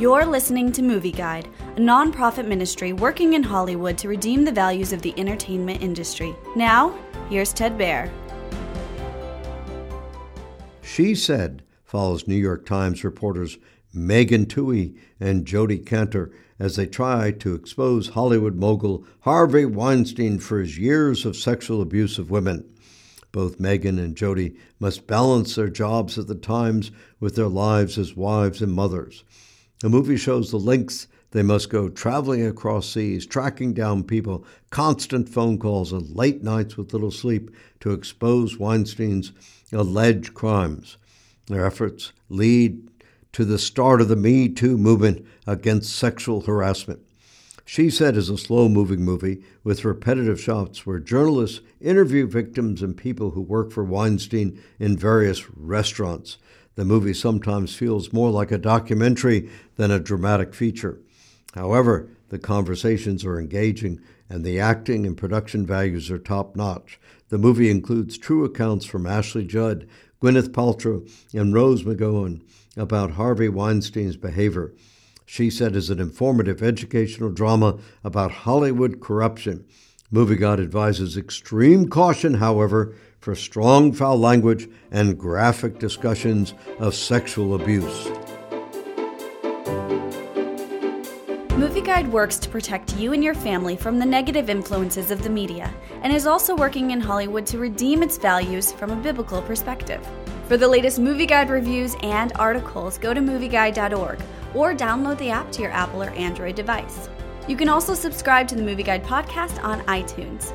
You're listening to Movie Guide, a nonprofit ministry working in Hollywood to redeem the values of the entertainment industry. Now, here's Ted Baehr. She Said follows New York Times reporters Megan Twohey and Jodi Kantor as they try to expose Hollywood mogul Harvey Weinstein for his years of sexual abuse of women. Both Megan and Jody must balance their jobs at the Times with their lives as wives and mothers. The movie shows the lengths they must go traveling across seas, tracking down people, constant phone calls, and late nights with little sleep to expose Weinstein's alleged crimes. Their efforts lead to the start of the Me Too movement against sexual harassment. She Said is a slow moving movie with repetitive shots where journalists interview victims and people who work for Weinstein in various restaurants. The movie sometimes feels more like a documentary than a dramatic feature. However, the conversations are engaging and the acting and production values are top notch. The movie includes true accounts from Ashley Judd, Gwyneth Paltrow, and Rose McGowan about Harvey Weinstein's behavior she said is an informative educational drama about Hollywood corruption. Movie Guide advises extreme caution, however, for strong foul language and graphic discussions of sexual abuse. Movie Guide works to protect you and your family from the negative influences of the media and is also working in Hollywood to redeem its values from a biblical perspective. For the latest Movie Guide reviews and articles, go to movieguide.org or download the app to your Apple or Android device. You can also subscribe to the Movie Guide podcast on iTunes.